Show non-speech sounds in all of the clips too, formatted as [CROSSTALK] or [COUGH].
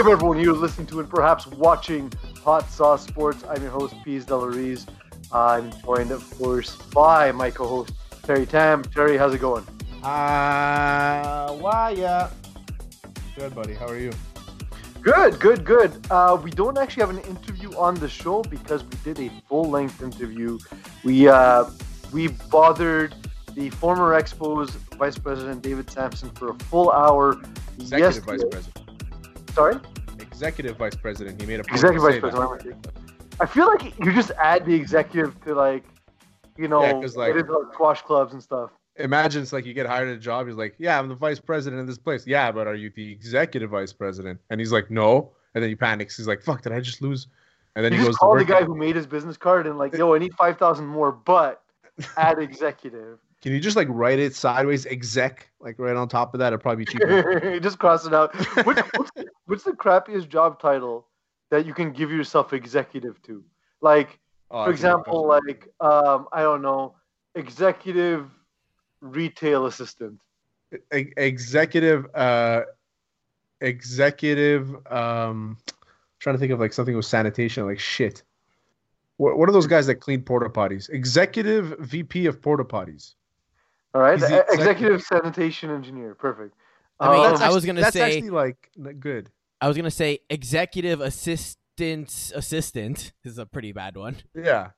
Welcome everyone. You're listening to and perhaps watching Hot Sauce Sports. I'm your host, Pease Delariz. I'm joined, of course, by my co-host Terry Tam. Terry, how's it going? Uh, why, yeah. Good, buddy. How are you? Good, good, good. Uh, we don't actually have an interview on the show because we did a full-length interview. We uh, we bothered the former Expos Vice President David Samson for a full hour. Executive Vice. President. Sorry, Executive Vice President. He made a point Executive Vice President. I feel like you just add the executive to like, you know, Yeah, like- it is like squash clubs and stuff. Imagine it's like you get hired at a job. He's like, "Yeah, I'm the vice president of this place." Yeah, but are you the executive vice president? And he's like, "No." And then he panics. He's like, "Fuck! Did I just lose?" And then You he just goes to call the guy who made his business card and like, yo, I need five thousand more, but [LAUGHS] add executive. Can you just like write it sideways, exec, like right on top of that? It'd probably be cheaper. [LAUGHS] just cross it out. Which, what's, the, what's the crappiest job title that you can give yourself executive to? Like, Oh, for that's a good example, like um, I don't know, executive retail assistant. E- executive uh executive um trying to think of like something with sanitation like shit what, what are those guys that clean porta potties executive vp of porta potties All right, He's the executive- executive sanitation engineer. Perfect. I mean, Um, That's I was gonna that's say- actually like good I was gonna say executive assistant assistant is a pretty bad one. yeah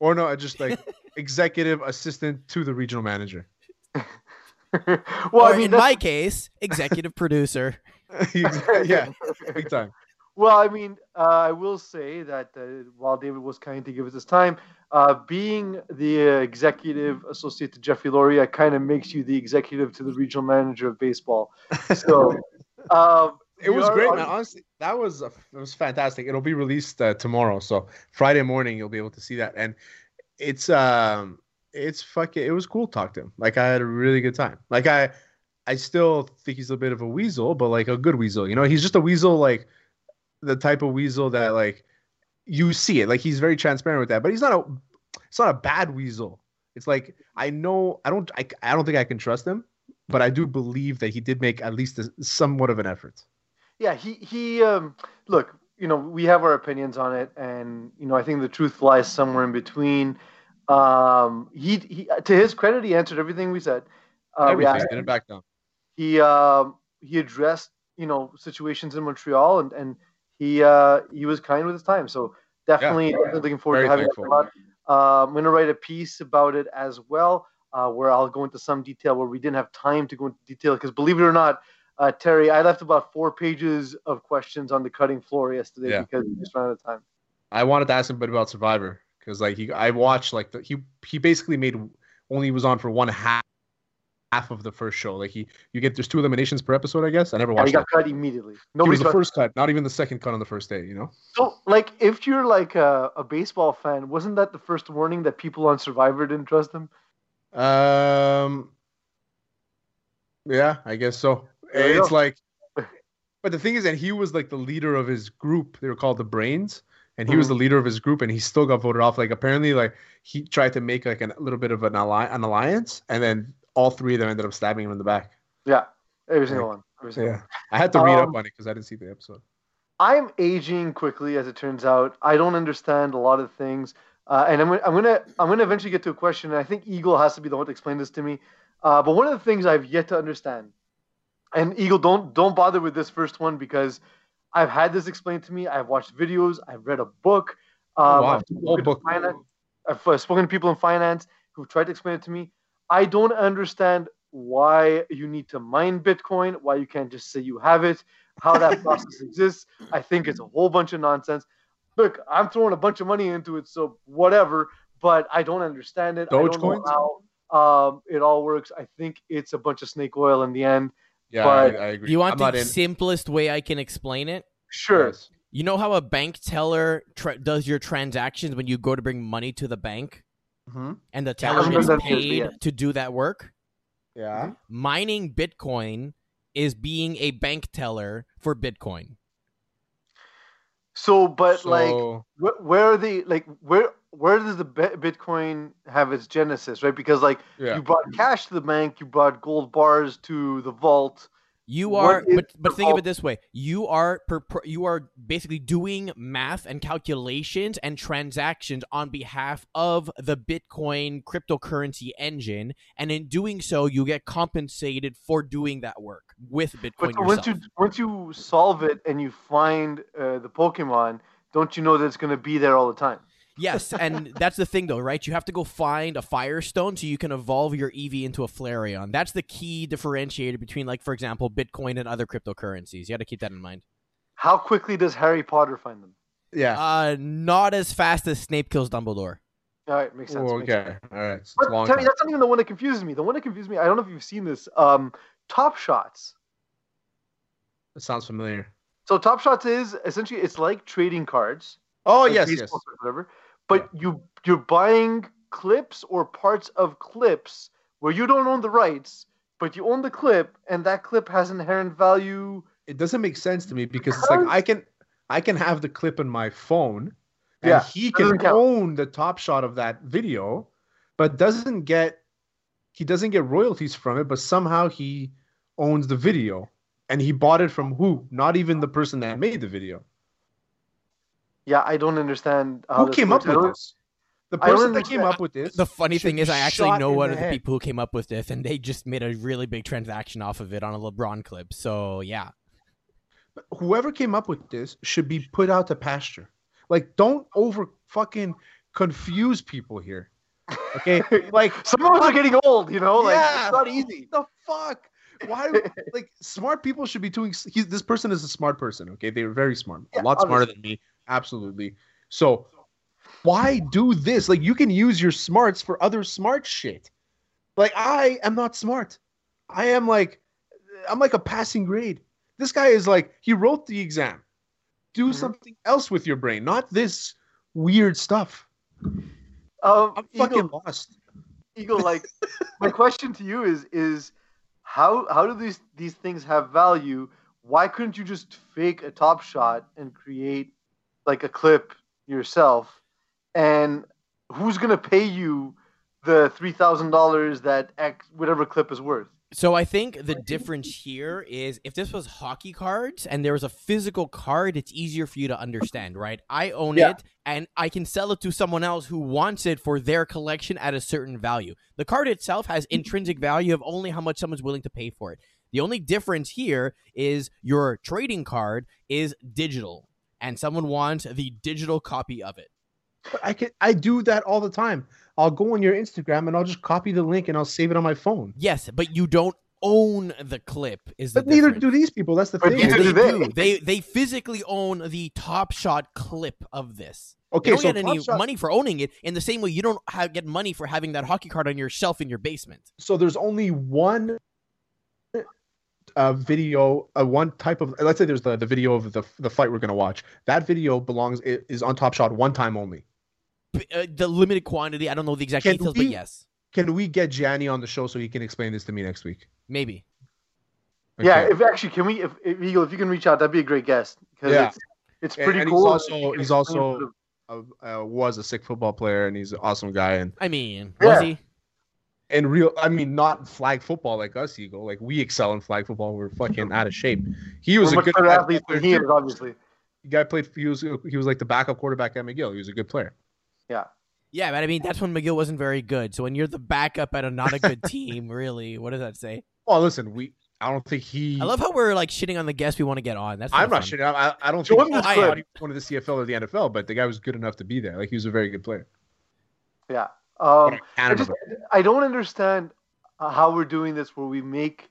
or no I just [LAUGHS] like executive assistant to the regional manager [LAUGHS] well, or I mean, in that's- my case, executive producer. [LAUGHS] yeah big time Well, I mean, uh, I will say that uh, while David was kind to give us his time, uh, being the uh, executive associate to Jeffrey Loria kind of makes you the executive to the regional manager of baseball. So [LAUGHS] um, It was are great, man. Honestly, that was a, it was fantastic. It'll be released uh, tomorrow, so Friday morning you'll be able to see that. And it's um, it's fucking. It was cool to talk to him. Like I had a really good time. Like I, I still think he's a bit of a weasel, but like a good weasel. You know, he's just a weasel, like the type of weasel that like you see it. Like he's very transparent with that, but he's not a. It's not a bad weasel. It's like I know I don't I, I don't think I can trust him, but I do believe that he did make at least a, somewhat of an effort. yeah, he he. Um, look, you know, we have our opinions on it, and you know, I think the truth lies somewhere in between. Um, he he, to his credit, he answered everything we said. Uh, Everything didn't back down. he um, he addressed you know situations in Montreal and and he uh, he was kind with his time. So definitely looking forward to having thankful. him on. Uh, I'm gonna write a piece about it as well, uh, where I'll go into some detail where we didn't have time to go into detail because believe it or not. Uh, Terry, I left about four pages of questions on the cutting floor yesterday Yeah. because we just ran out of time. I wanted to ask him a bit about Survivor because like he I watched like the, he he basically made only was on for one half half of the first show. Like he you get there's two eliminations per episode, I guess. I never watched. Yeah, he got that. cut immediately. He Nobody was the first cut, not even the second cut on the first day. You know. So, like, if you're like a, a baseball fan, wasn't that the first warning that people on Survivor didn't trust him? Um. Yeah, I guess so. It's go. like, but the thing is that he was like the leader of his group. They were called the Brains, and he was Mhm. the leader of his group, and he still got voted off. Like apparently, like he tried to make like a little bit of an, alli- an alliance, and then all three of them ended up stabbing him in the back. Yeah, every single one. Every single one. Yeah, I had to read Um, up on it because I didn't see the episode. I'm aging quickly, as it turns out. I don't understand a lot of things, uh, and I'm, gonna- I'm gonna I'm gonna eventually get to a question. And I think Eagle has to be the one to explain this to me. Uh, but one of the things I've yet to understand, and Eagle, don't don't bother with this first one because I've had this explained to me. I've watched videos. I've read a book. Um, Oh, wow. I've, spoken book. finance- I've uh, spoken to people in finance who've tried to explain it to me. I don't understand why you need to mine Bitcoin, why you can't just say you have it, how that [LAUGHS] process exists. I think it's a whole bunch of nonsense. Look, I'm throwing a bunch of money into it, so whatever. But I don't understand it. I don't how um, it all works. I think it's a bunch of snake oil in the end. Yeah, but- I, I agree. Do you want I'm not the in. simplest way I can explain it? Sure. You know how a bank teller tra- does your transactions when you go to bring money to the bank, Mhm. and the Yeah, I teller remember gets that too, paid yeah. to do that work? Yeah. Mining Bitcoin is being a bank teller for Bitcoin. So, but like, wh- where are the like where where does the Bi- Bitcoin have its genesis, right? Because like yeah. you brought cash to the bank, you brought gold bars to the vault. You are, but but think of it this way: you are per, per, you are basically doing math and calculations and transactions on behalf of the Bitcoin cryptocurrency engine, and in doing so, you get compensated for doing that work with Bitcoin But once yourself. you once you solve it and you find uh, the Pokemon, don't you know that it's going to be there all the time? Yes, and that's the thing though, right? You have to go find a Firestone so you can evolve your Eevee into a Flareon. That's the key differentiator between, like, for example, Bitcoin and other cryptocurrencies. You got to keep that in mind. How quickly does Harry Potter find them? yeah. Uh, not as fast as Snape kills Dumbledore. All right, makes sense. Oh, makes okay. sense. All right. It's But long tell me, that's not even the one that confuses me. The one that confuses me, I don't know if you've seen this. Um, Top Shots. That sounds familiar. So Top Shots is essentially it's like trading cards. Oh like yes, yes. baseball whatever. But you you're buying clips or parts of clips where you don't own the rights, but you own the clip, and that clip has inherent value. It doesn't make sense to me because it's like I can I can have the clip in my phone, and Yeah, he can own the top shot of that video, but doesn't get he doesn't get royalties from it. But somehow he owns the video, and he bought it from who? Not even the person that made the video. Yeah, I don't understand. How Who came up with this? The person that came up with this. The funny thing is, I actually know one the of the head. people who came up with this, and they just made a really big transaction off of it on a LeBron clip. So yeah, whoever came up with this should be put out to pasture. Like, don't over fucking confuse people here. Okay, [LAUGHS] like Some of us are getting old, you know. Like Yeah. it's not easy. the fuck. Why? do- like, smart people should be doing. He's, this person is a smart person. Okay, they're very smart, Yeah, a lot smarter than me. Absolutely. So, why do this? Like, you can use your smarts for other smart shit. Like, I am not smart. I am like, I'm like a passing grade. This guy is like, he wrote the exam. Do Mhm. something else with your brain, not this weird stuff. Um, I'm fucking Eagle, lost. Eagle, like [LAUGHS] my question to you is is how how do these these things have value? Why couldn't you just fake a top shot and create like a clip yourself? And who's gonna pay you the three thousand dollars that X whatever clip is worth? So I think the difference here is if this was hockey cards and there was a physical card, it's easier for you to understand, right? I own Yeah. it and I can sell it to someone else who wants it for their collection at a certain value. The card itself has intrinsic value of only how much someone's willing to pay for it. The only difference here is your trading card is digital and someone wants the digital copy of it. But I can I do that all the time. I'll go on your Instagram and I'll just copy the link and I'll save it on my phone. Yes, but you don't own the clip is the But neither difference. do these people. That's the But thing. They do do. they. They they physically own the Top Shot clip of this. Okay, you don't so get any Shot- money for owning it. In the same way, you don't have, get money for having that hockey card on your shelf in your basement. so there's only one uh, video, uh, one type of. Let's say there's the, the video of the the fight we're gonna watch. That video belongs is on Top Shot one time only. Uh, the limited quantity. I don't know the exact Can details, we- but yes, Can we get Gianni on the show so he can explain this to me next week? maybe. Yeah, if actually can we if, if Eagle if you can reach out, that'd be a great guest because Yeah. it's it's And- pretty and he's cool. also- he's also- sort of- Uh, uh, was a sick football player and he's an awesome guy and I mean, Yeah. was he? And real. I mean, not flag football like us, Eagle. Like we excel in flag football. We're fucking out of shape. He was we're a good better flag athletes football than he is, obviously. The guy played. He was he was like the backup quarterback at McGill. He was a good player. Yeah. Yeah, but I mean, that's when McGill wasn't very good. So when you're the backup at a not a good team, [LAUGHS] really, what does that say? Well, listen, we. I don't think he. I love how we're like shitting on the guest we want to get on. That's I'm not fun. shitting. I, I don't Show think him he this I clip. thought he wanted the CFL or the NFL, but the guy was good enough to be there. Like he was a very good player. Yeah. But Um, I I just. I don't understand uh, how we're doing this where we make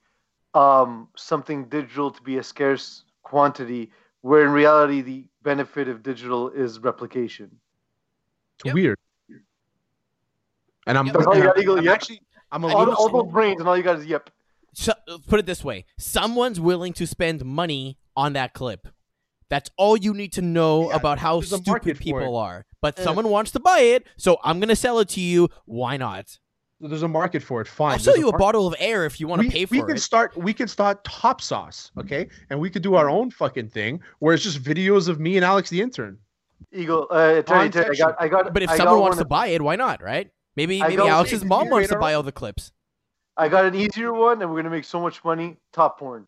um, something digital to be a scarce quantity, where in reality the benefit of digital is replication. It's Yep. weird. And I'm, Yep. All you and I'm- I'm yep. actually I'm a I All, little mean, all slow- those brains and all you got is yep. So, put it this way: someone's willing to spend money on that clip. That's all you need to know Yeah, about how there's a market stupid people are. But Uh, someone wants to buy it, so I'm gonna sell it to you. Why not? There's a market for it. Fine. I'll sell There's you a mar- bottle of air if you want to pay we, pay we for can it. start we can start top sauce okay and we could do our own fucking thing where it's just videos of me and alex the intern Eagle, uh, Terry, Terry, I got, I got. But if I someone wants one- to buy it, why not? Right? Maybe I maybe Alex's mom wants to know- buy all the clips. I got an easier one, and we're gonna make so much money. Top porn.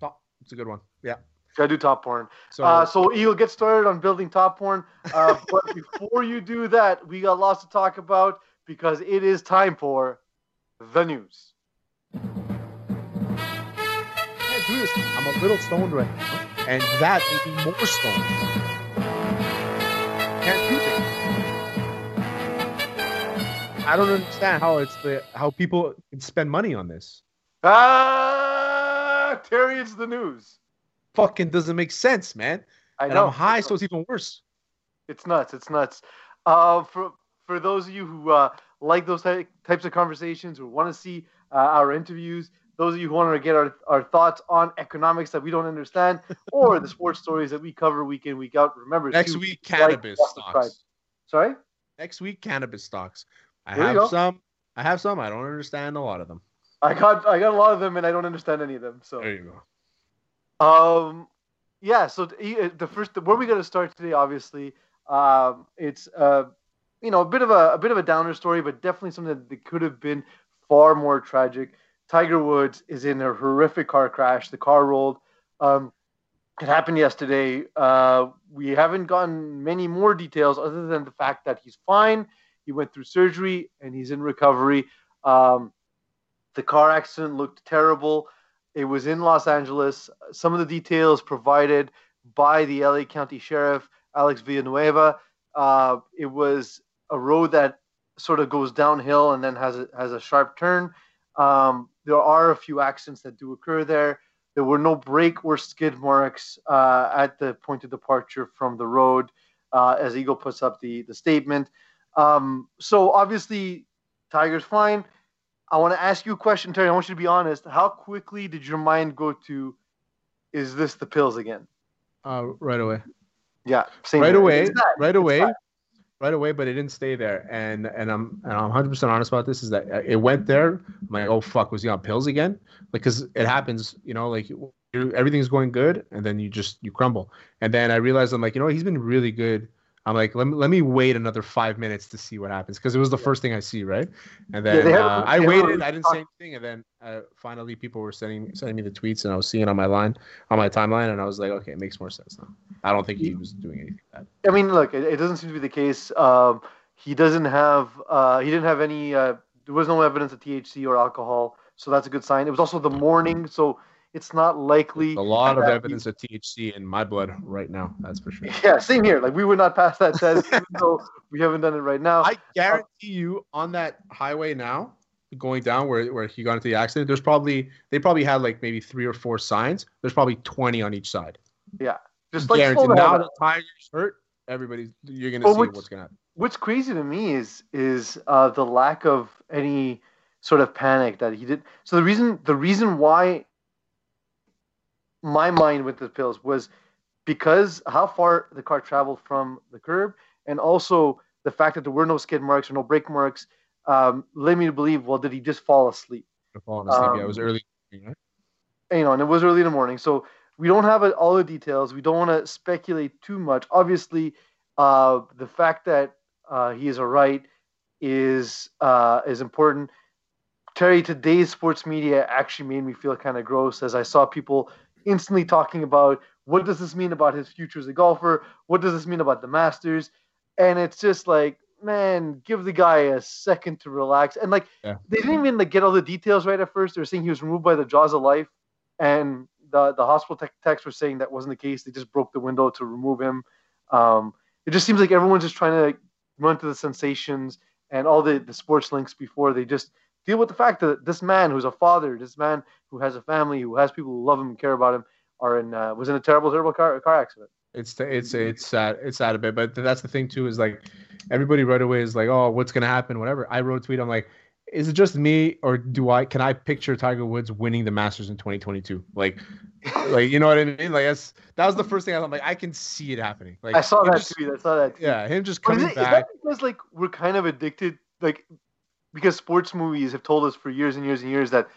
top it's a good one yeah Gotta do top porn. so, Uh, so Eagle, get started on building top porn. Uh, [LAUGHS] but before you do that, we got lots to talk about because it is time for the news. I can't do this i'm a little stoned right now and that made me more stoned can't do this i don't understand how it's the how people can spend money on this Ah, Terry, it's the news. Fucking doesn't make sense man I and know. i'm high so it's even worse It's nuts. It's nuts. Uh, for for those of you who uh, like those ty- types of conversations or want to see uh, our interviews, those of you who want to get our, our thoughts on economics that we don't understand, [LAUGHS] or the sports stories that we cover week in week out. Remember, next to week like, cannabis subscribe. stocks Sorry. next week cannabis stocks. I There have some. I have some. I don't understand a lot of them. I got I got a lot of them and I don't understand any of them. So There you go. Um, yeah. So the first where we got to start today, obviously, um, it's uh, you know, a bit of a a bit of a downer story, but definitely something that could have been far more tragic. Tiger Woods is in a horrific car crash. The car rolled. Um, it happened yesterday. Uh, we haven't gotten many more details other than the fact that he's fine. He went through surgery and he's in recovery. Um, the car accident looked terrible. It was in Los Angeles. Some of the details provided by the LA County Sheriff, Alex Villanueva. Uh, it was a road that sort of goes downhill and then has a, has a sharp turn. Um, there are a few accidents that do occur there. There were no brake or skid marks uh, at the point of departure from the road, uh, as Eagle puts up the, the statement. Um, so obviously, Tiger's fine. I want to ask you a question, Terry. I want you to be honest. How quickly did your mind go to, is this the pills again? Uh, right away. Yeah, same Right here. away. Right away. Right away. But it didn't stay there. And and I'm and I'm 100 percent honest about this. Is that it went there? I'm like, oh fuck, was he on pills again? Like, cause it happens. You know, like everything's going good, and then you just you crumble. And then I realized I'm like, you know, what? he's been really good. I'm like, let me let me wait another five minutes to see what happens because it was the first thing I see, right? And then have- uh, I they have a- waited. I didn't say anything, and then uh, finally people were sending sending me the tweets, and I was seeing it on my line on my timeline, and I was like, okay, it makes more sense now. I don't think he was doing anything bad. I mean, look, it, it doesn't seem to be the case. Um, he doesn't have, uh, he didn't have any, uh, there was no evidence of THC or alcohol, so that's a good sign. It was also the morning, so it's not likely. A lot of that evidence of THC in my blood right now. That's for sure. Yeah, same here. Like we would not pass that test, even [LAUGHS] though we haven't done it right now. I guarantee you, on that highway now, going down where, where he got into the accident, there's probably they probably had like maybe three or four signs. There's probably 20 on each side. Yeah, just like Guaranteed. slow the Now that. Tiger's hurt, everybody's you're gonna Well, see what's gonna happen. What's crazy to me is is uh, the lack of any sort of panic that he did. So the reason the reason why my mind with the pills was because how far the car traveled from the curb, and also the fact that there were no skid marks or no brake marks, um, led me to believe, well, did he just fall asleep? Falling asleep. yeah, it was Um, early. You know, and it was early in the morning, so we don't have all the details. We don't want to speculate too much. Obviously, uh, the fact that uh, he is all right is uh, is important. Terry, today's sports media actually made me feel kind of gross as I saw people instantly talking about what does this mean about his future as a golfer? What does this mean about the Masters? And it's just like, man, give the guy a second to relax. And like, Yeah. they didn't even like get all the details right at first. They were saying he was removed by the jaws of life, and the the hospital tech techs were saying that wasn't the case. They just broke the window to remove him. Um, it just seems like everyone's just trying to like, run to the sensations and all the, the sports links before they just deal with the fact that this man who's a father, this man who has a family, who has people who love him and care about him, are in uh, was in a terrible, terrible car car accident. It's it's it's sad. It's sad a bit, but that's the thing too. Is like everybody right away is like, oh, what's gonna happen? Whatever. I wrote a tweet. I'm like, is it just me or do I can I picture Tiger Woods winning the Masters in 2022? Like, [LAUGHS] like you know what I mean? Like that's that was the first thing I thought. Like I can see it happening. Like I saw that just- tweet. I saw that. Tweet. Yeah, him just But is, coming it, is back. that because like we're kind of addicted? Like because sports movies have told us for years and years and years that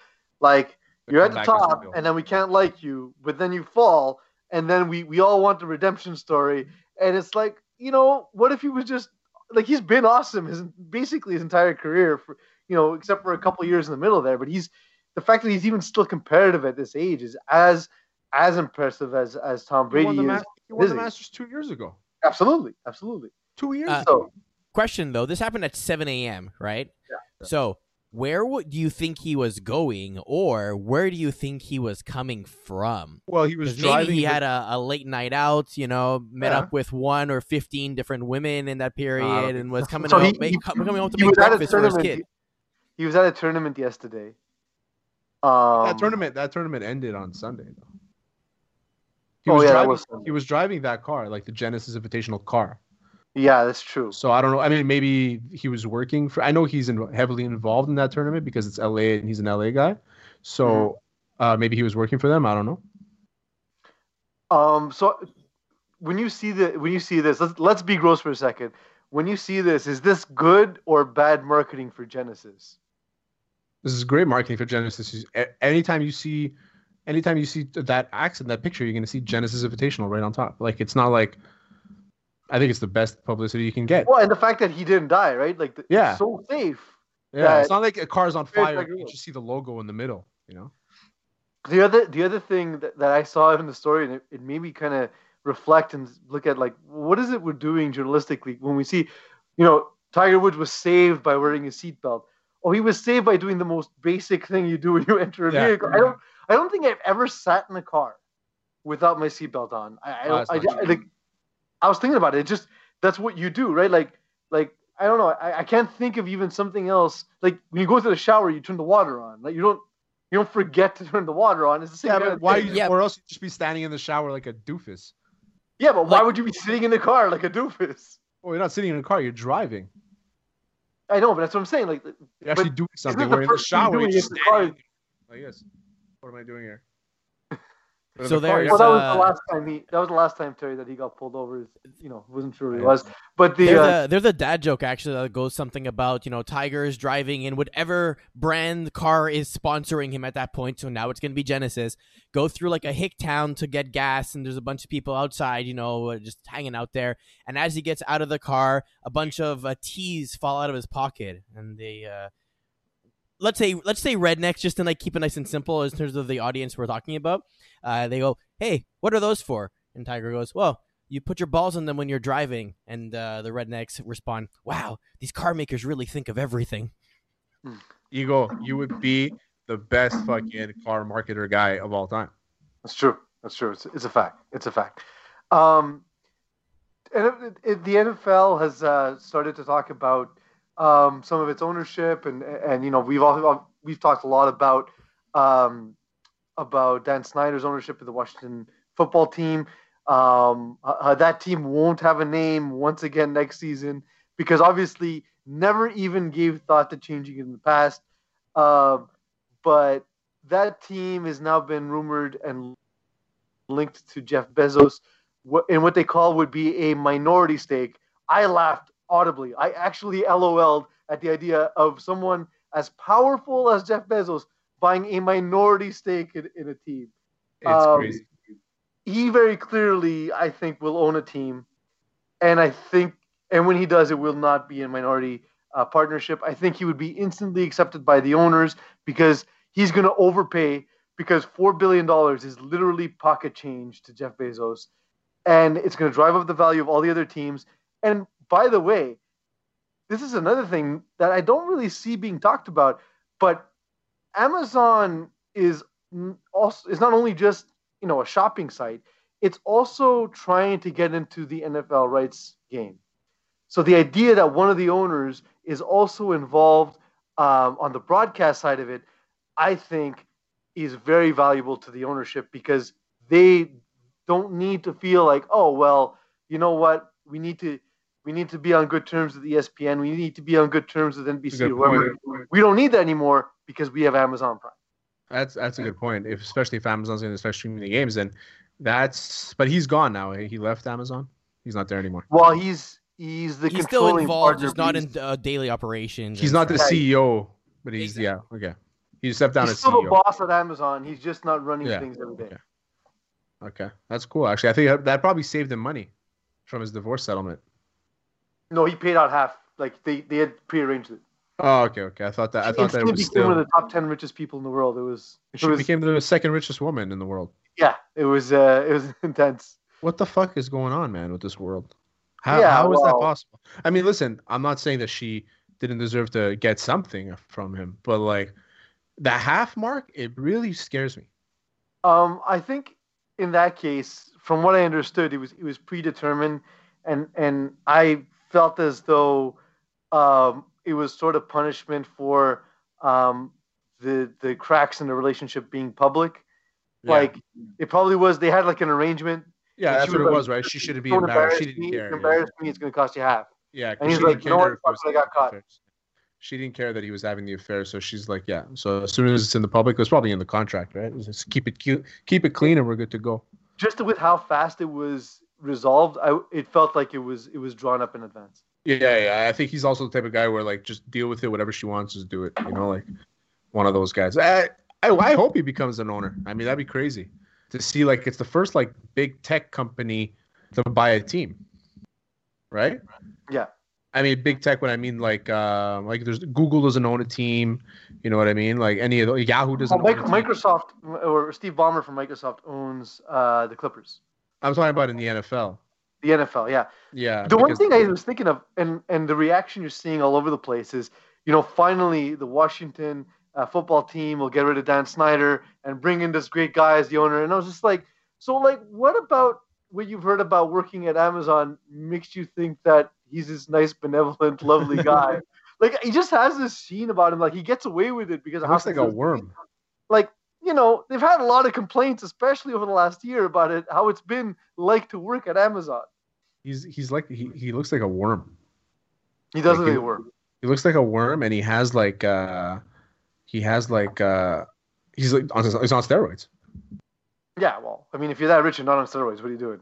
like The you're at the top and then we can't like you, but then you fall and then we we all want the redemption story and it's like, you know, what if he was just like he's been awesome his basically his entire career for you know, except for a couple of years in the middle there, but he's the fact that he's even still competitive at this age is as as impressive as as Tom He Brady won the, is. ma- he won the Masters two years ago. Absolutely, absolutely. Two years Uh, ago. So Question though, this happened at 7 a.m., right? Yeah. So where would do you think he was going, or where do you think he was coming from? Well, he was Because maybe driving. he the- had a, a late night out, you know, met Yeah. up with one or 15 different women in that period, and was coming So out, he- make, he- coming home to he make was at a breakfast for his tournament. kid. He, he was at a tournament yesterday. Um, that tournament. That tournament ended on Sunday. Though. He Oh, was yeah, driving. was Sunday. he was driving that car, like the Genesis Invitational car. Yeah, that's true. So I don't know. I mean, maybe he was working for. I know he's in, heavily involved in that tournament because it's LA and he's an LA guy. So Mm-hmm. uh, maybe he was working for them. I don't know. Um, so when you see the when you see this, let's let's be gross for a second. When you see this, is this good or bad marketing for Genesis? This is great marketing for Genesis. Anytime you see, anytime you see that accent, that picture, you're gonna see Genesis Invitational right on top. Like it's not like. I think it's the best publicity you can get. Well, and the fact that he didn't die, right? Like, the, Yeah. so safe. Yeah, it's not like a car's on fire. like You just see the logo in the middle. You know. The other the other thing that, that I saw in the story, and it, it made me kind of reflect and look at like what is it we're doing journalistically when we see, you know, Tiger Woods was saved by wearing a seatbelt. Oh, he was saved by doing the most basic thing you do when you enter a Yeah. vehicle. I don't I don't think I've ever sat in a car without my seatbelt on. I, I Oh, don't. I, true. like I was thinking about it. It just that's what you do, right? Like like I don't know. I, I can't think of even something else. Like when you go to the shower, you turn the water on. Like you don't you don't forget to turn the water on. It's the same. Yeah, but why? You, Yeah. Or else you just be standing in the shower like a doofus. Yeah, but why Like- would you be sitting in the car like a doofus? Oh, you're not sitting in a car. You're driving. I know, but that's what I'm saying. Like, You're actually doing something. isn't the Where in the shower, you you're do just when you get standing. Like this. What am I doing here? But in So the there's, well, that was uh, the last time he. That was the last time Terry that he got pulled over. Is you know it wasn't sure who he was, but the There's, uh, a, there's a dad joke actually that goes something about you know Tiger's driving in whatever brand car is sponsoring him at that point. So now it's gonna be Genesis. Go through like a hick town to get gas, and there's a bunch of people outside, you know, uh, just hanging out there. And as he gets out of the car, a bunch of uh, teas fall out of his pocket, and they. Uh, Let's say let's say rednecks just to like keep it nice and simple in terms of the audience we're talking about. Uh, they go, "Hey, what are those for?" And Tiger goes, "Well, you put your balls in them when you're driving. And uh, the rednecks respond, wow, these car makers really think of everything. Ego, you would be the best fucking car marketer guy of all time. That's true. That's true. It's, it's a fact. It's a fact. Um, and it, it, the NFL has uh, started to talk about um, some of its ownership, and and you know we've all we've talked a lot about um, about Dan Snyder's ownership of the Washington football team. Um, uh, that team won't have a name once again next season because obviously never even gave thought to changing it in the past. Um, but that team has now been rumored and linked to Jeff Bezos in what they call would be a minority stake. I laughed audibly. I actually LOL'd at the idea of someone as powerful as Jeff Bezos buying a minority stake in, in a team. It's Um, crazy. He very clearly, I think, will own a team, and I think, and when he does, it will not be a minority uh, partnership. I think he would be instantly accepted by the owners because he's going to overpay because four billion dollars is literally pocket change to Jeff Bezos, and it's going to drive up the value of all the other teams. And by the way, this is another thing that I don't really see being talked about, but Amazon is also is not only just you know a shopping site; it's also trying to get into the NFL rights game. So the idea that one of the owners is also involved um, on the broadcast side of it, I think, is very valuable to the ownership because they don't need to feel like, oh well, you know what, we need to we need to be on good terms with ESPN, we need to be on good terms with NBC, whoever. point. We don't need that anymore because we have Amazon Prime. That's that's a good point. If especially if Amazon's going to start streaming the games, then that's. But he's gone now. eh? He left Amazon. He's not there anymore. Well, he's He's the He's still involved, partner, just not in uh, daily operations. He's not the stuff. CEO, but he's yeah okay. He stepped down He's as still the boss at Amazon. He's just not running Yeah, things every day. okay. Okay, that's cool. Actually, I think that probably saved him money from his divorce settlement. No, he paid out half. Like they, they had prearranged it. Oh, okay, okay. I thought that I thought that it was became still. one of the top ten richest people in the world. It was. It She was became the second richest woman in the world. yeah. It was. Uh, it was [LAUGHS] intense. What the fuck is going on, man, with this world? How Yeah, how is that possible? I mean, listen, I'm not saying that she didn't deserve to get something from him, but like the half mark, it really scares me. Um, I think in that case, from what I understood, it was it was predetermined, and and I felt as though um, it was sort of punishment for um, the the cracks in the relationship being public. Like it probably was. They had like an arrangement. yeah, that's what it like, was, right? She shouldn't be embarrassed. She didn't care. If yeah. embarrass me, it's going to cost you half. Yeah, And he's she like, didn't "You know care what? if it was Fuck it, I got caught." affairs. She didn't care that he was having the affair, so she's like, yeah. So as soon as it's in the public, it was probably in the contract, right? Just keep it cute, keep it clean, and we're good to go. Just with how fast it was resolved, I it felt like it was it was drawn up in advance. Yeah, yeah. I think he's also the type of guy where like just deal with it, whatever she wants, just do it. You know, like one of those guys. I, I, I hope he becomes an owner. I mean, that'd be crazy to see. Like, it's the first like big tech company to buy a team, right? Yeah. I mean, big tech. When I mean like, uh, like there's Google doesn't own a team. You know what I mean? Like any of the Yahoo doesn't. Well, own a team. Microsoft or Steve Ballmer from Microsoft owns uh, the Clippers, I'm talking about in the NFL. the NFL. Yeah. Yeah. the one thing I was thinking of, and and the reaction you're seeing all over the place is, you know, finally the Washington uh, football team will get rid of Dan Snyder and bring in this great guy as the owner. And I was just like, so like, what about what you've heard about working at Amazon makes you think that he's this nice, benevolent, lovely guy? [LAUGHS] like he just has this scene about him. Like he gets away with it because It looks like a worm. like you know they've had a lot of complaints especially over the last year about it how it's been like to work at amazon He's he's like he, he looks like a worm. he doesn't Like really you- work He looks like a worm, and he has like uh, he has like uh, he's like on, he's on steroids. yeah well i mean if you're that rich and not on steroids what are you doing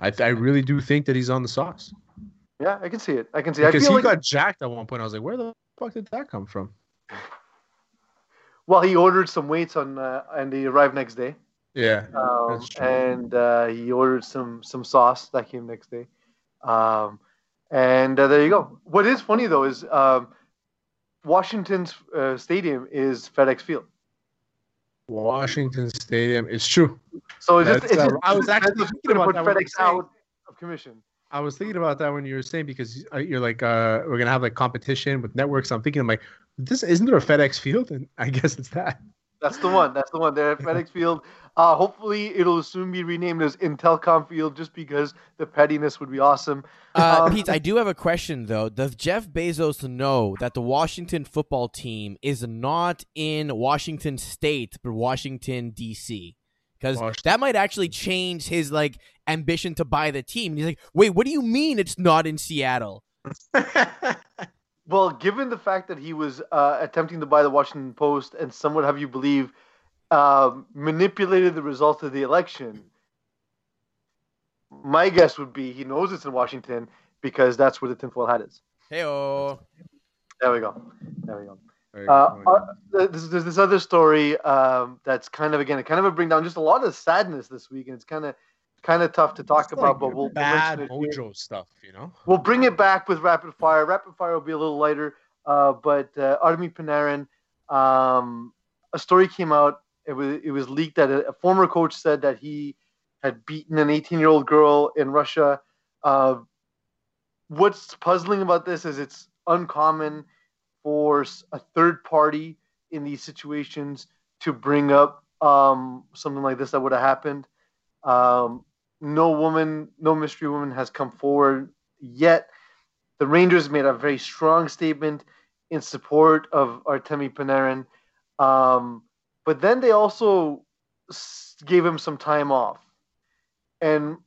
I I really do think that he's on the sauce yeah i can see it i can see it. i because feel he like got jacked at one point. I was like, where the fuck did that come from? Well he ordered some weights on uh, and they arrived next day. Yeah, um, and uh, he ordered some some sauce that came next day. Um, and uh, there you go. What is funny though is um, washington's uh, stadium is fedex field. Washington Stadium. It's true. so it's just, That's, it's uh, just I was actually thinking about put fedex out of commission I was thinking about that when you were saying because uh, you're like uh, we're gonna have like competition with networks. I'm thinking I'm like, this isn't there a FedEx Field? And I [LAUGHS] guess it's that. That's the one. That's the one. They're at [LAUGHS] FedEx Field. Uh, hopefully, it'll soon be renamed as Intelcom Field, just because the pettiness would be awesome. Uh, Um, Pete, I do have a question though. Does Jeff Bezos know that the Washington football team is not in Washington State but Washington D.C. Because that might actually change his like ambition to buy the team. And he's like, "Wait, what do you mean it's not in Seattle?" [LAUGHS] Well, given the fact that he was uh, attempting to buy the Washington Post and some would have you believe um, manipulated the results of the election, my guess would be he knows it's in Washington because that's where the tinfoil hat is. Hey, oh, There we go. There we go. Uh, uh, there's, there's this other story um, that's kind of again kind of a bring down just a lot of sadness this week, and it's kind of kind of tough to talk It's about. like but we'll, bad mojo stuff, you know. We'll bring it back with rapid fire. Rapid fire will be a little lighter, uh, but uh, Artemi Panarin, um, a story came out. It was it was leaked that a, a former coach said that he had beaten an 18 year old girl in Russia. Uh, what's puzzling about this is it's uncommon for a third party in these situations to bring up um, something like this that would have happened. Um, no woman, no mystery woman has come forward yet. The Rangers made a very strong statement in support of Artemi Panarin, um, but then they also gave him some time off, and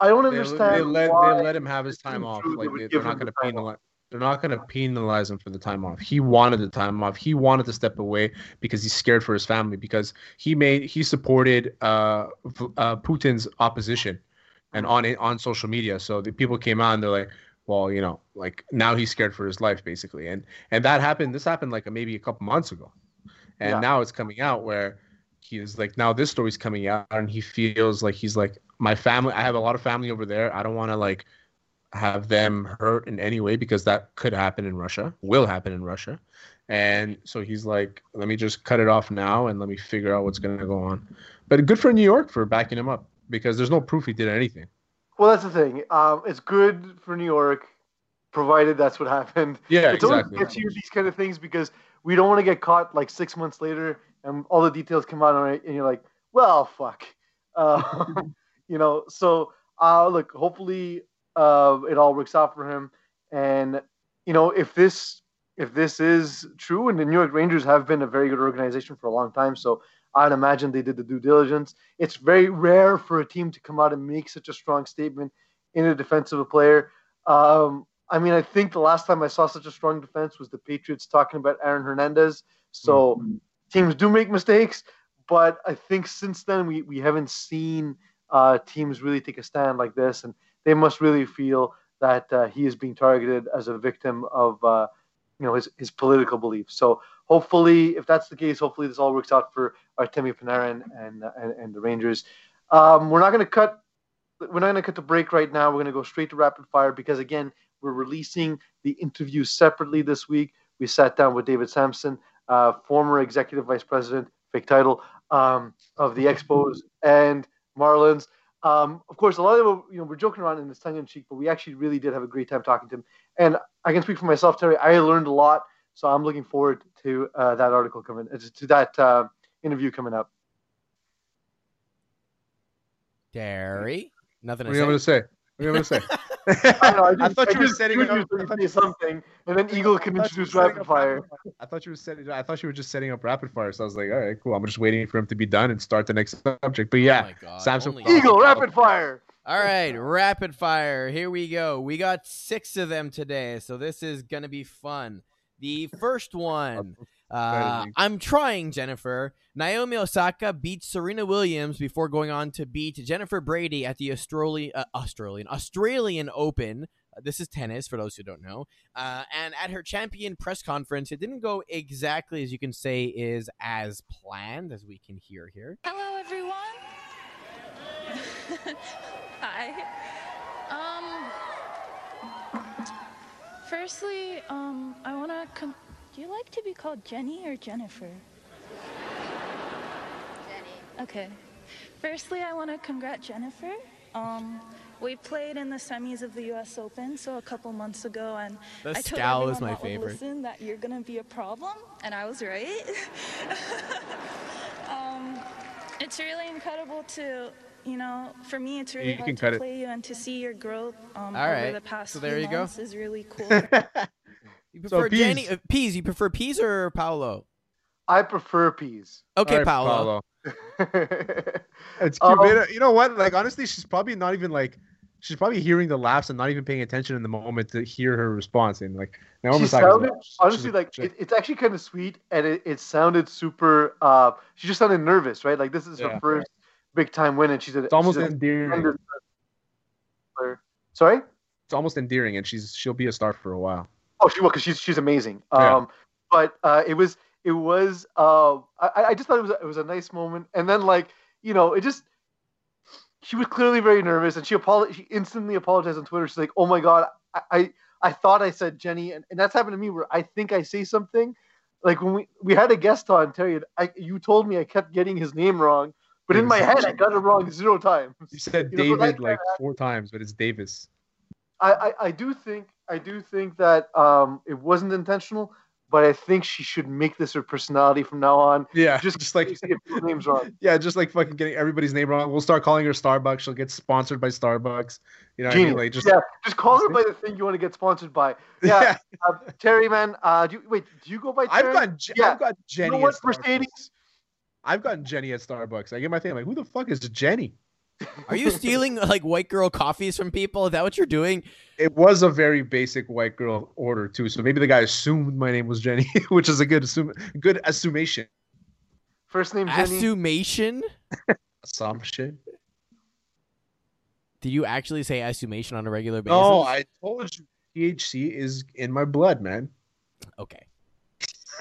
I don't understand they let why. they let him have his time off. Like they, they're not going to penalize. They're not going to penalize him for the time off. He wanted the time off. He wanted to step away because he's scared for his family. Because he made he supported uh, uh, Putin's opposition, and on on social media. So the people came out and they're like, well, you know, like now he's scared for his life basically. And and that happened. This happened like maybe a couple months ago, and Yeah. now it's coming out where he's like now this story's coming out and he feels like he's like my family. I have a lot of family over there. I don't want to like have them hurt in any way because that could happen in Russia, will happen in Russia. And so he's like, let me just cut it off now and let me figure out what's going to go on. But good for New York for backing him up because there's no proof he did anything. Well, that's the thing. Um, it's good for New York, provided that's what [LAUGHS] happened. Yeah, it's exactly. always sketchy these kind of things because we don't want to get caught like six months later and all the details come out and and you're like, well, fuck. [LAUGHS] Uh, [LAUGHS] you know, so uh, look, hopefully uh, it all works out for him. And you know, if this if this is true, and the New York Rangers have been a very good organization for a long time, so I'd imagine they did the due diligence. It's very rare for a team to come out and make such a strong statement in a defense of a player. Um, I mean, I think the last time I saw such a strong defense was the Patriots talking about Aaron Hernandez. So teams do make mistakes, but I think since then we, we haven't seen uh, teams really take a stand like this, and they must really feel that uh, he is being targeted as a victim of uh, you know his, his political beliefs. So hopefully, if that's the case, hopefully this all works out for Artemi Panarin and and, and the Rangers. Um, we're not going to cut. We're not going to cut the break right now. We're going to go straight to rapid fire because again, we're releasing the interview separately this week. We sat down with David Samson, uh, former executive vice president, fake title, um, of the Expos and Marlins. Um, of course, a lot of them, you know, we're joking around in this tongue in cheek, but we actually really did have a great time talking to him. And I can speak for myself, Terry. I learned a lot, so I'm looking forward to uh, that article coming, uh, to that uh, interview coming up. Terry, nothing What are you going to say? What are you going to say? [LAUGHS] I, know, I, I thought I you were just setting up. you I so you thought say you- something, and then Eagle can I thought you introduce were rapid up fire. I thought you were setting. I thought you were just setting up rapid fire. So I was like, all right, cool. I'm just waiting for him to be done and start the next subject. But Oh yeah, my God, Samsung only- Eagle, rapid fire. All right, rapid fire. Here we go. We got six of them today, so this is gonna be fun. The first one. Uh, I'm trying, Jennifer. Naomi Osaka beat Serena Williams before going on to beat Jennifer Brady at the Australian uh, Australian Australian Open. Uh, This is tennis for those who don't know. Uh, and at her champion press conference, it didn't go exactly as you can say is as planned, as we can hear here. Hello, everyone. [LAUGHS] Hi. Um. Firstly, um, I wanna. Com- Do you like to be called Jenny or Jennifer? Jenny. Okay. Firstly, I wanna congrat Jennifer. Um, we played in the semis of the U.S. Open, so a couple months ago, and The I told scowl everyone is my that favorite. Listen, that you're gonna be a problem, and I was right. [LAUGHS] um, it's really incredible to, you know, for me, it's really You can hard cut to it. play you and to see your growth um, All over right. the past So few there you go. months is really [LAUGHS] cool. You So, prefer Peas. Jenny uh, Peas? You prefer Peas or Paolo? I prefer peas. Okay, All right, Paolo. [LAUGHS] It's cute. Um, you know what? Like honestly, she's probably not even like she's probably hearing the laughs and not even paying attention in the moment to hear her response. And like Naomi she Osaka's sounded like- honestly a- like it, it's actually kind of sweet and it, it sounded super uh she just sounded nervous right like this is Yeah. her first big time win and she's a it's almost she's endearing. tremendous sorry It's almost endearing, and she's she'll be a star for a while. Oh she will because she's she's amazing. Yeah. um but uh it was it was uh I, I just thought it was a, it was a nice moment. And then like you know it just she was clearly very nervous and she apologized she instantly apologized on twitter. She's like oh my god i i, I thought i said jenny and, and that's happened to me where i think i say something. Like when we we had a guest on terry I, you told me i kept getting his name wrong but in my head i got it wrong zero times. You said You know, David like like four times, but it's Davis. I, I, I do think I do think that um, it wasn't intentional, but I think she should make this her personality from now on. Yeah, Just, just like names wrong. [LAUGHS] yeah, just like fucking getting everybody's name wrong. We'll start calling her Starbucks. She'll get sponsored by Starbucks. You know, I mean? Like just yeah, just call her by [LAUGHS] the thing you want to get sponsored by. [LAUGHS] Yeah, uh, Terry, man. Uh, do you, wait, do you go by I've Terry? gotten Je- Yeah. I've got you Jenny. know at what? Mercedes. I've gotten Jenny at Starbucks. I get my thing. I'm like, who the fuck is Jenny? Are you stealing like white girl coffees from people? Is that what you're doing? It was a very basic white girl order too, so maybe the guy assumed my name was Jenny, [LAUGHS] which is a good assume good assumation. First name Jenny. Assumation? Assumption. Did you actually say assumation on a regular basis? No, I told you. THC is in my blood, man. Okay.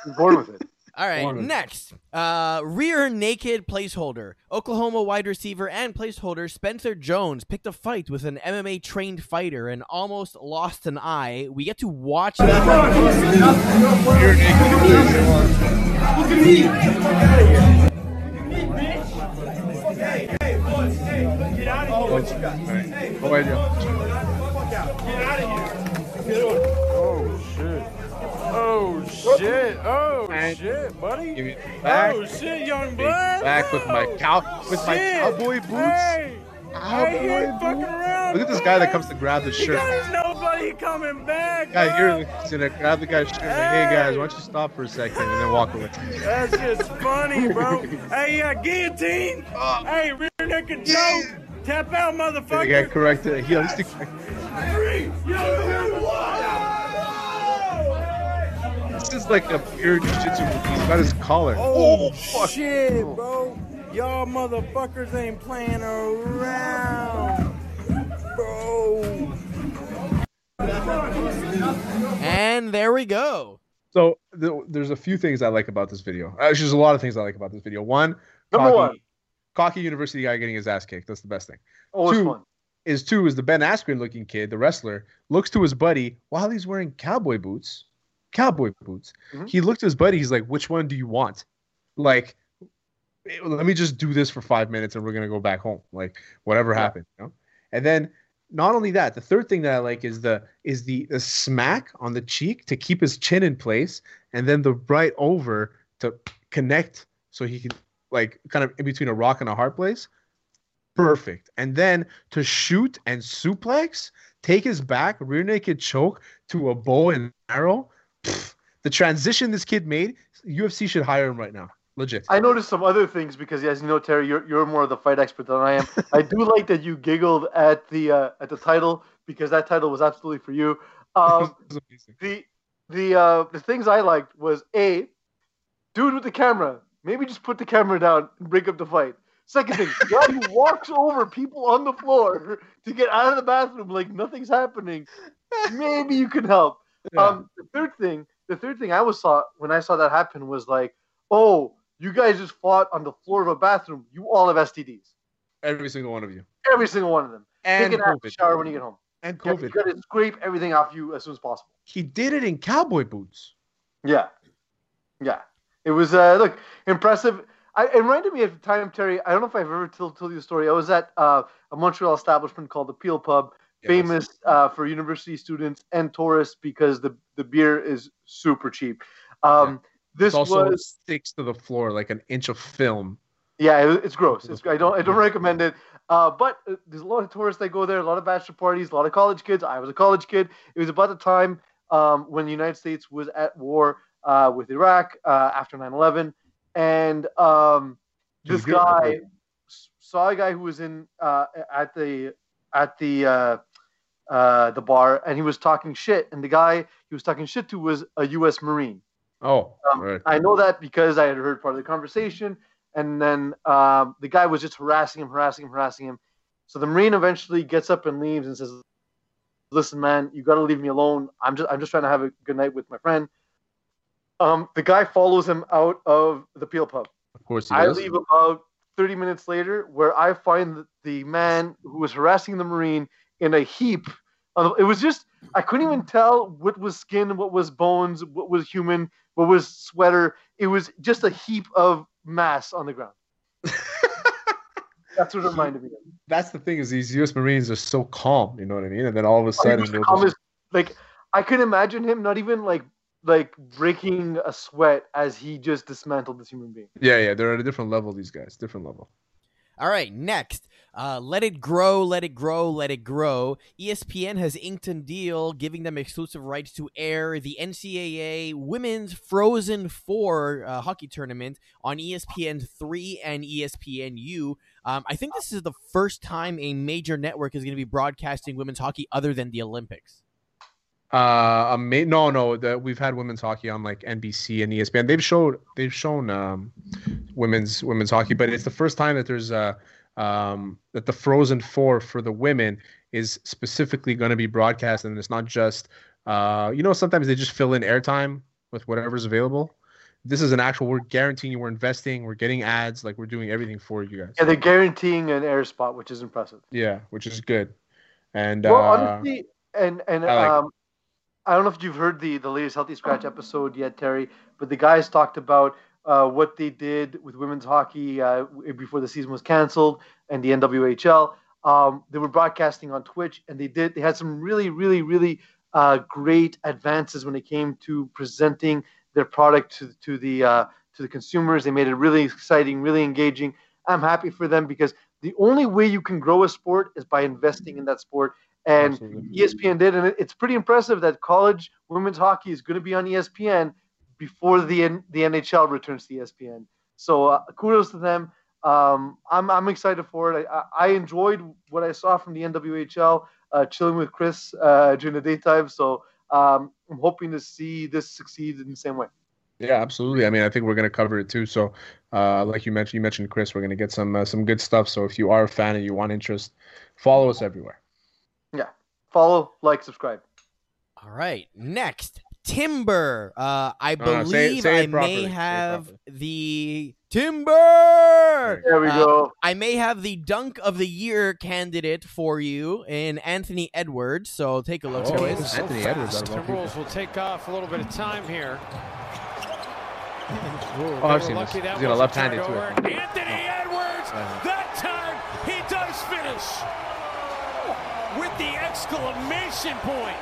I'm born with it. All right, Morning. next. Uh, rear naked placeholder. Oklahoma wide receiver and placeholder Spencer Jones picked a fight with an MMA trained fighter and almost lost an eye. We get to watch that. Go ahead, yo. Oh shit. Oh shit. Oh Man. shit, buddy. Oh, back. Oh shit, young blood. back with my oh, cow with my cowboy boots. Hey. Hey, Cowboy fucking boots. around. Look at this guy that comes to grab the shirt. got nobody coming back. Guy is gonna grab the guy's shirt. Like, hey guys, why don't you stop for a second and then walk away? That's just funny, bro. [LAUGHS] hey, yeah, guillotine. Oh. Hey, rear naked Joe. Tap out, motherfucker. motherfucker. corrected. He at least he- This is like a pure jiu-jitsu move. He's got his collar. Oh, oh shit, bro. Y'all motherfuckers ain't playing around. Bro. And there we go. So th- there's a few things I like about this video. Actually, there's a lot of things I like about this video. One, Number cocky, one. cocky university guy getting his ass kicked. That's the best thing. Oh, Always Two. fun. Is two is the Ben Askren looking kid, the wrestler, looks to his buddy while he's wearing cowboy boots. Cowboy boots. Mhm. He looked to his buddy. He's like, "Which one do you want?" Like, "Eh, let me just do this for five minutes and we're gonna go back home. Like, whatever Yeah. happened, you know. And then not only that, the third thing that I like is the is the, the smack on the cheek to keep his chin in place, and then the right over to connect so he can like kind of in between a rock and a hard place. Perfect. And then to shoot and suplex, take his back, rear naked choke to a bow and arrow. Pfft, the transition this kid made, UFC should hire him right now. Legit. I noticed some other things because, as you know, Terry, you're, you're more of the fight expert than I am. [LAUGHS] I do like that you giggled at the uh, at the title because that title was absolutely for you. [LAUGHS] Um, It was amazing. the the uh, the things I liked was a dude with the camera. Maybe just put the camera down and break up the fight. Second thing, [LAUGHS] guy who walks over people on the floor to get out of the bathroom like nothing's happening. Maybe you can help. Yeah. Um, the third thing, the third thing I was saw when I saw that happen was like, oh, you guys just fought on the floor of a bathroom. You all have STDs, Every single one of you. every single one of them. And Take an COVID. shower when you get home. And COVID. You got to scrape everything off you as soon as possible. He did it in cowboy boots. Yeah, yeah. It was uh, look impressive. I, it reminded me at the time, Terry. I don't know if I've ever told, told you the story. I was at uh, a Montreal establishment called the Peel Pub, famous uh, for university students and tourists because the, the beer is super cheap. Um, This It's also was sticks to the floor like an inch of film. yeah, it, it's gross. It's, I don't I don't recommend it. Uh, but uh, there's a lot of tourists that go there, a lot of bachelor parties, a lot of college kids. I was a college kid. It was about the time um, when the United States was at war uh, with Iraq uh, after 9/11, and um, this guy saw a guy who was in uh, at the at the uh, uh, the bar, and he was talking shit. And the guy he was talking shit to was a U.S. Marine. Oh, Um, right. I know that because I had heard part of the conversation, and then um, the guy was just harassing him, harassing him, harassing him. So the Marine eventually gets up and leaves and says, "Listen, man, you got to leave me alone. I'm just, I'm just trying to have a good night with my friend." Um, the guy follows him out of the Peel Pub. Of course he I does. leave about 30 minutes later, where I find the man who was harassing the Marine in a heap. On the- It was just, I couldn't even tell what was skin, what was bones, what was human, what was sweater. It was just a heap of mass on the ground. [LAUGHS] That's what it reminded me of. That's the thing is these U.S. Marines are so calm. You know what I mean? And then all of a sudden, was the they'll calmest- just- like I could imagine him not even like like breaking a sweat as he just dismantled this human being. yeah, yeah, they're at a different level. These guys, different level. All right, next. Uh, let it grow, let it grow, let it grow. ESPN has inked a deal giving them exclusive rights to air the NCAA Women's Frozen Four uh, hockey tournament on ESPN three and ESPNU. Um, I think this is the first time a major network is going to be broadcasting women's hockey other than the Olympics. Uh, no, no, the, we've had women's hockey on like NBC and ESPN. They've showed they've shown um, women's women's hockey, but it's the first time that there's uh, um, that the Frozen Four for the women is specifically going to be broadcast, and it's not just uh, you know sometimes they just fill in airtime with whatever's available. This is an actual. We're guaranteeing you. We're investing. We're getting ads. Like we're doing everything for you guys. Yeah, they're guaranteeing an air spot, which is impressive. Yeah, which is good. And Well, uh, honestly, and and I like um, I don't know if you've heard the the latest Healthy Scratch episode yet, Terry, but the guys talked about uh, what they did with women's hockey uh, before the season was canceled and the NWHL. Um, they were broadcasting on Twitch, and they did. They had some really, really, really uh, great advances when it came to presenting their product to to the uh, to the consumers. They made it really exciting, really engaging. I'm happy for them because the only way you can grow a sport is by investing in that sport. And Absolutely. ESPN did, and it's pretty impressive that college women's hockey is going to be on ESPN before the N- the NHL returns to ESPN. So uh, kudos to them. Um, I'm I'm excited for it. I, I I enjoyed what I saw from the NWHL, uh, chilling with Chris uh, during the daytime. So um, I'm hoping to see this succeed in the same way. Yeah, absolutely. I mean, I think we're gonna cover it too. So, uh, like you mentioned, you mentioned Chris. We're gonna get some uh, some good stuff. So if you are a fan and you want interest, follow us everywhere. Yeah, follow, like, subscribe. All right. Next, Timber. Uh, I No, no, say it- believe say it I properly, may have the Timber. There we Uh, go. I may have the dunk of the year candidate for you in Anthony Edwards. So take a look, Oh, boys. it's Anthony Edwards out of all Timberwolves will take off a little bit of time here. Oh, I've seen this. He's got a left-handed too. I think. Anthony Edwards, Uh-huh. that time he does finish with the exclamation point.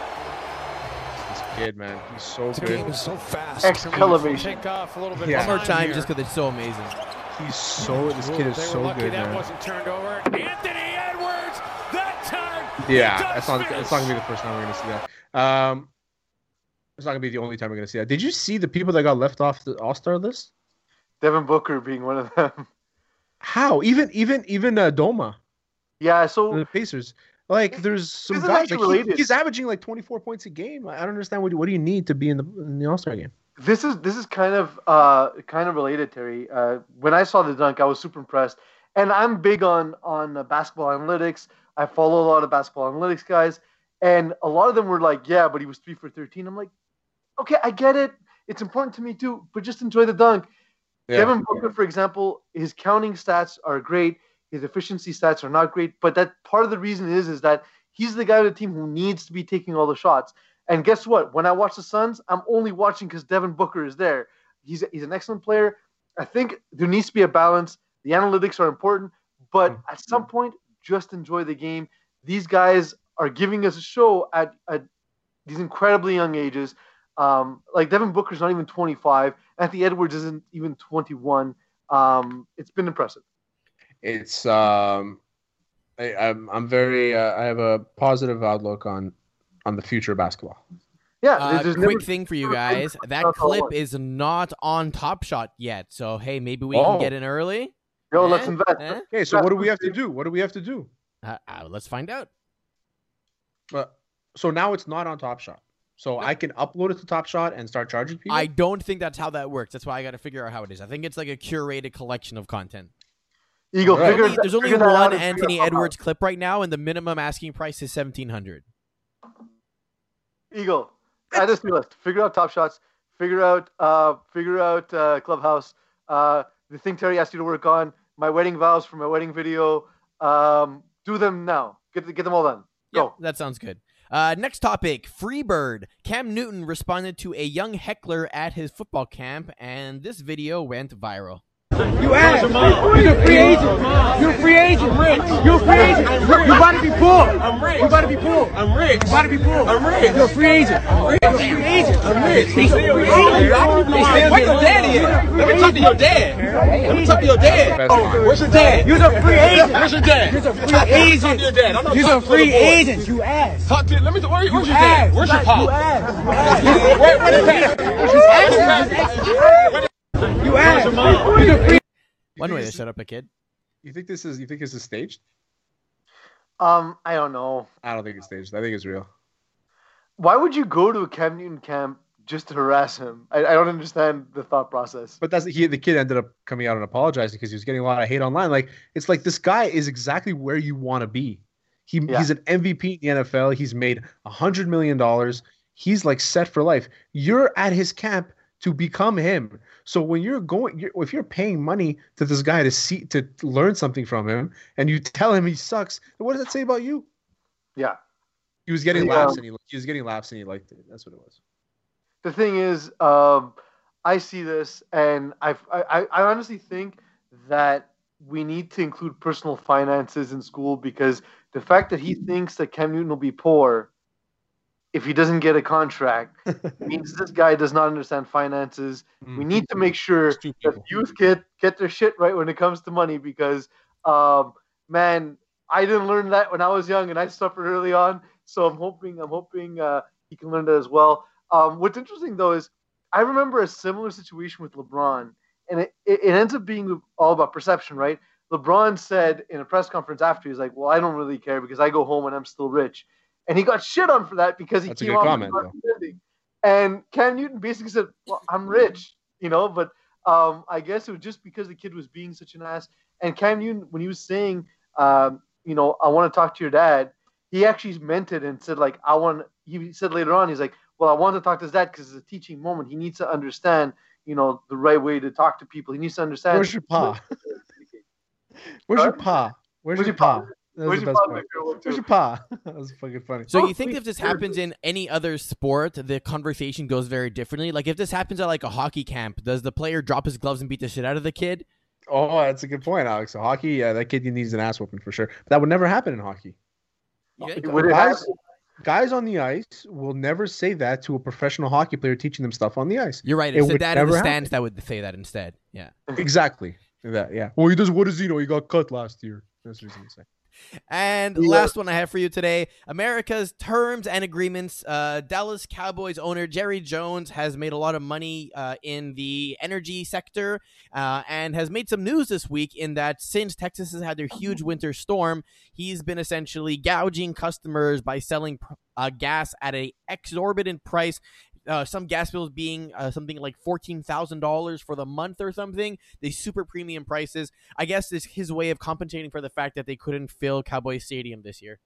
This kid, man, he's so The game good. is so fast. Exclamation. Take off a little bit Yeah. One more time, here. just because it's so amazing. He's so. This kid is they so good, that man. wasn't turned over. Anthony Edwards, that time. Yeah, that's not. finish. That's not gonna be the first time we're gonna see that. Um, it's not gonna be the only time we're gonna see that. Did you see the people that got left off the All Star list? Devin Booker being one of them. How? Even even even uh, Doma, Yeah. So the Pacers. Like, there's some guys. Like, he- he's averaging like 24 points a game. I don't understand what. do- What do you need to be in the in the All Star game? this is this is kind of uh kind of related terry uh when i saw the dunk i was super impressed and i'm big on on uh, basketball analytics i follow a lot of basketball analytics guys and a lot of them were like yeah but he was three for 13 i'm like okay i get it it's important to me too but just enjoy the dunk Devin Booker, for example, his counting stats are great. His efficiency stats are not great, but that part of the reason is is that he's the guy on the team who needs to be taking all the shots. And guess what? When I watch the Suns, I'm only watching because Devin Booker is there. He's he's an excellent player. I think there needs to be a balance. The analytics are important, but at some point, just enjoy the game. These guys are giving us a show at, at these incredibly young ages. Um, like Devin Booker's not even 25. Anthony Edwards isn't even 21. Um, it's been impressive. It's um I, I'm I'm very uh, I have a positive outlook on on the future of basketball. Yeah, Uh, there's, there's quick never- thing for you guys. That clip is not on Top Shot yet. So hey, maybe we Oh. can get in early. Yo, let's Eh? invest. Eh? Okay, so what do we have to do? What do we have to do? Uh, uh, let's find out. But so now it's not on Top Shot. So I can upload it to Top Shot and start charging people. I don't think that's how that works. That's why I got to figure out how it is. I think it's like a curated collection of content. Eagle, Alright. figure, there's only figure one Anthony that out. Edwards clip right now, and the minimum asking price is seventeen hundred. Eagle, add this to your list. Figure out top shots. Figure out, uh, figure out uh, clubhouse. Uh, the thing Terry asked you to work on. My wedding vows for my wedding video. Um, do them now. Get get them all done. Go. Yep, that sounds good. Uh, next topic: Freebird. Cam Newton responded to a young heckler at his football camp, and this video went viral. You ass. You're a free agent. You're a free agent. I'm rich. You're a free agent. You about to be poor. I'm rich. You about to be poor. I'm rich. You about to be poor. I'm rich. You're a free agent. I'm rich. You're a free agent. I'm rich. He's a free agent. Where your daddy at? Let me talk to your dad. Let me talk to your dad. That's fine. Where's your dad? You're a free agent. Where's your dad? You're a free agent. your dad. You're a free agent. You ass. Talk to, let me. Where, where's You your dad? Where's your You pop? ass. You ass. Where, where's his dad? You ass. You're a free One way to set up a kid. You think this is you think this is staged? Um, I don't know. I don't think it's staged. I think it's real. Why would you go to a Cam Newton camp just to harass him? I, I don't understand the thought process. But that's he. The kid ended up coming out and apologizing because he was getting a lot of hate online. Like it's like this guy is exactly where you want to be. He, Yeah. He's an MVP in the NFL. He's made a hundred million dollars. He's like set for life. You're at his camp to become him. So when you're going, you're, if you're paying money to this guy to see to learn something from him, and you tell him he sucks, what does that say about you? Yeah. He was getting Yeah. laughs and he, he was getting laughs and he liked it. That's what it was. the thing is, um, I see this, and I've, I, I I honestly think that we need to include personal finances in school because the fact that he thinks that Cam Newton will be poor if he doesn't get a contract [LAUGHS] means this guy does not understand finances. We need to make sure that youth get get their shit right when it comes to money because, um, man, I didn't learn that when I was young and I suffered early on. So I'm hoping I'm hoping uh, he can learn that as well. Um, what's interesting though is I remember a similar situation with LeBron, and it, it, it ends up being all about perception, right? LeBron said in a press conference after, he's like, "Well, I don't really care because I go home and I'm still rich," and he got shit on for that because he That's a came off comment. And Cam Newton basically said, "Well, I'm rich," you know, but um, I guess it was just because the kid was being such an ass. And Cam Newton, when he was saying, um, you know, I want to talk to your dad, he actually meant it and said, like, I want. He said later on, he's like, well, I want to talk to his dad because it's a teaching moment. He needs to understand, you know, the right way to talk to people. He needs to understand. Where's your pa? Where's your pa? Where's, Where's your your pa? pa? That was Where's the your best pa? part. Where's Where's your pa? [LAUGHS] that was fucking funny. So Oh, you think please, if this sure. happens in any other sport, the conversation goes very differently? Like if this happens at like a hockey camp, does the player drop his gloves and beat the shit out of the kid? Oh, that's a good point, Alex. So hockey, yeah, that kid needs an ass whooping for sure. That would never happen in hockey. You think? Would it guys, guys on the ice will never say that to a professional hockey player teaching them stuff on the ice. You're right. It It's the would dad in the never stands that would say that instead. Yeah. Exactly. That, yeah. Well, he does. What does he know? He got cut last year. That's what he's gonna say. And last one I have for you today America's terms and agreements. Uh, Dallas Cowboys owner Jerry Jones has made a lot of money uh, in the energy sector uh, and has made some news this week in that since Texas has had their huge winter storm, he's been essentially gouging customers by selling pr- uh, gas at a exorbitant price. Uh, some gas bills being uh, something like fourteen thousand dollars for the month or something. These super premium prices. I guess is his way of compensating for the fact that they couldn't fill Cowboy Stadium this year.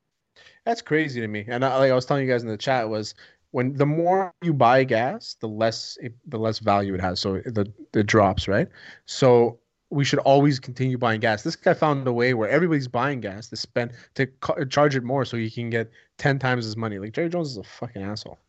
That's crazy to me. And I, like I was telling you guys in the chat was when the more you buy gas, the less it, the less value it has. So the the drops, right? So we should always continue buying gas. This guy found a way where everybody's buying gas to spend to ca- charge it more so he can get ten times his money. Like Jerry Jones is a fucking asshole.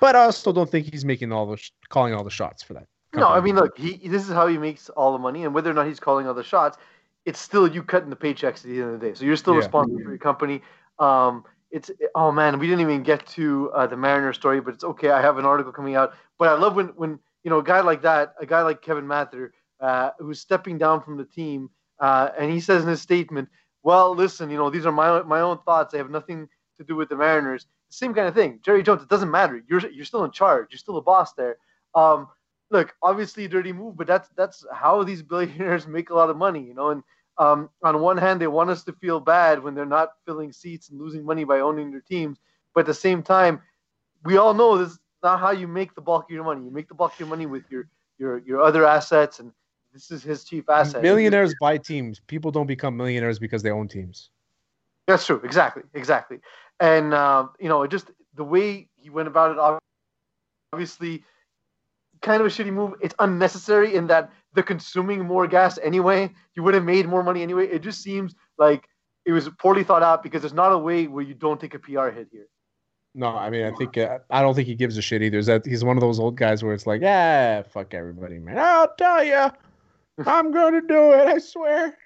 But I also don't think he's making all the sh- calling all the shots for that. No, I mean, look, he this is how he makes all the money, and whether or not he's calling all the shots, it's still you cutting the paychecks at the end of the day. So you're still Yeah. responsible for your company. Um, it's oh man, we didn't even get to uh, the Mariner story, but it's okay. I have an article coming out. But I love when when you know a guy like that, a guy like Kevin Mather, uh, who's stepping down from the team, uh, and he says in his statement, "Well, listen, you know, these are my my own thoughts. I have nothing to do with the Mariners." Same kind of thing. Jerry Jones, it doesn't matter. You're you're still in charge. You're still the boss there. Um, look, obviously a dirty move, but that's that's how these billionaires [LAUGHS] make a lot of money, you know. And um, on one hand, they want us to feel bad when they're not filling seats and losing money by owning their teams, but at the same time, we all know this is not how you make the bulk of your money. You make the bulk of your money with your your your other assets, and this is his chief asset. millionaires buy teams. People don't become millionaires because they own teams. That's true. Exactly. Exactly. And um, you know, it just the way he went about it, obviously, kind of a shitty move. It's unnecessary in that they're consuming more gas anyway. You would have made more money anyway. It just seems like it was poorly thought out because there's not a way where you don't take a PR hit here. No, I mean, I think uh, I don't think he gives a shit either. Is that he's one of those old guys where it's like, yeah, fuck everybody, man. I'll tell you, I'm gonna do it. I swear.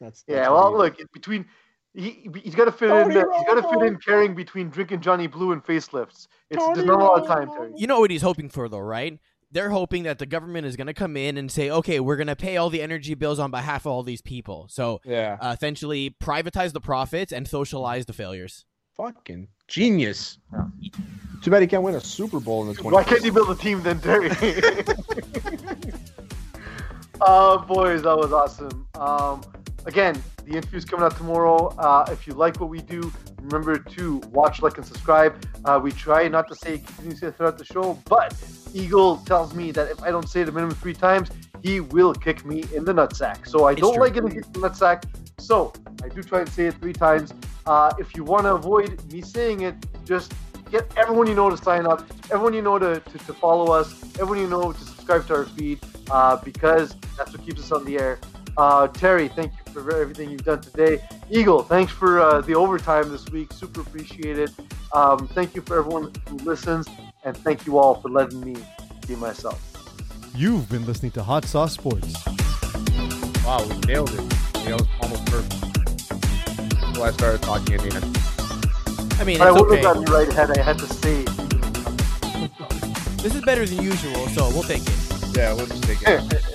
That's, that's Yeah. Well, look, between. He, he's got to fit Tony in. uh, He's got to fit in carrying between drinking Johnnie Blue and facelifts. It's Tony there's not a lot of time, Terry. You know what he's hoping for, though, right? They're hoping that the government is going to come in and say, okay, we're going to pay all the energy bills on behalf of all these people. So yeah, uh, essentially, privatize the profits and socialize the failures. fucking genius. Too bad he can't win a Super Bowl in the 20s. Why can't you build a team then, Terry? [LAUGHS] [LAUGHS] Oh, boys, that was awesome. Um, again, the interview is coming out tomorrow. Uh, if you like what we do, remember to watch, like, and subscribe. Uh, we try not to say it continuously throughout the show, but Eagle tells me that if I don't say it a minimum three times, he will kick me in the nutsack. So I It's don't true. like getting kicked in the nutsack. So I do try and say it three times. Uh, if you want to avoid me saying it, just get everyone you know to sign up, everyone you know to, to, to follow us, everyone you know to subscribe to our feed, uh, because that's what keeps us on the air. Uh, Terry, thank you for everything you've done today. Eagle, thanks for uh, the overtime this week. Super appreciated. Um, thank you for everyone who listens, and thank you all for letting me be myself. You've been listening to Hot Sauce Sports. Wow, we nailed it. That was almost perfect. Until I started talking at the end. I mean, But I it's would okay. have gotten right ahead. I had to say it. This is better than usual, so we'll take it. Yeah, we'll just take it. [LAUGHS]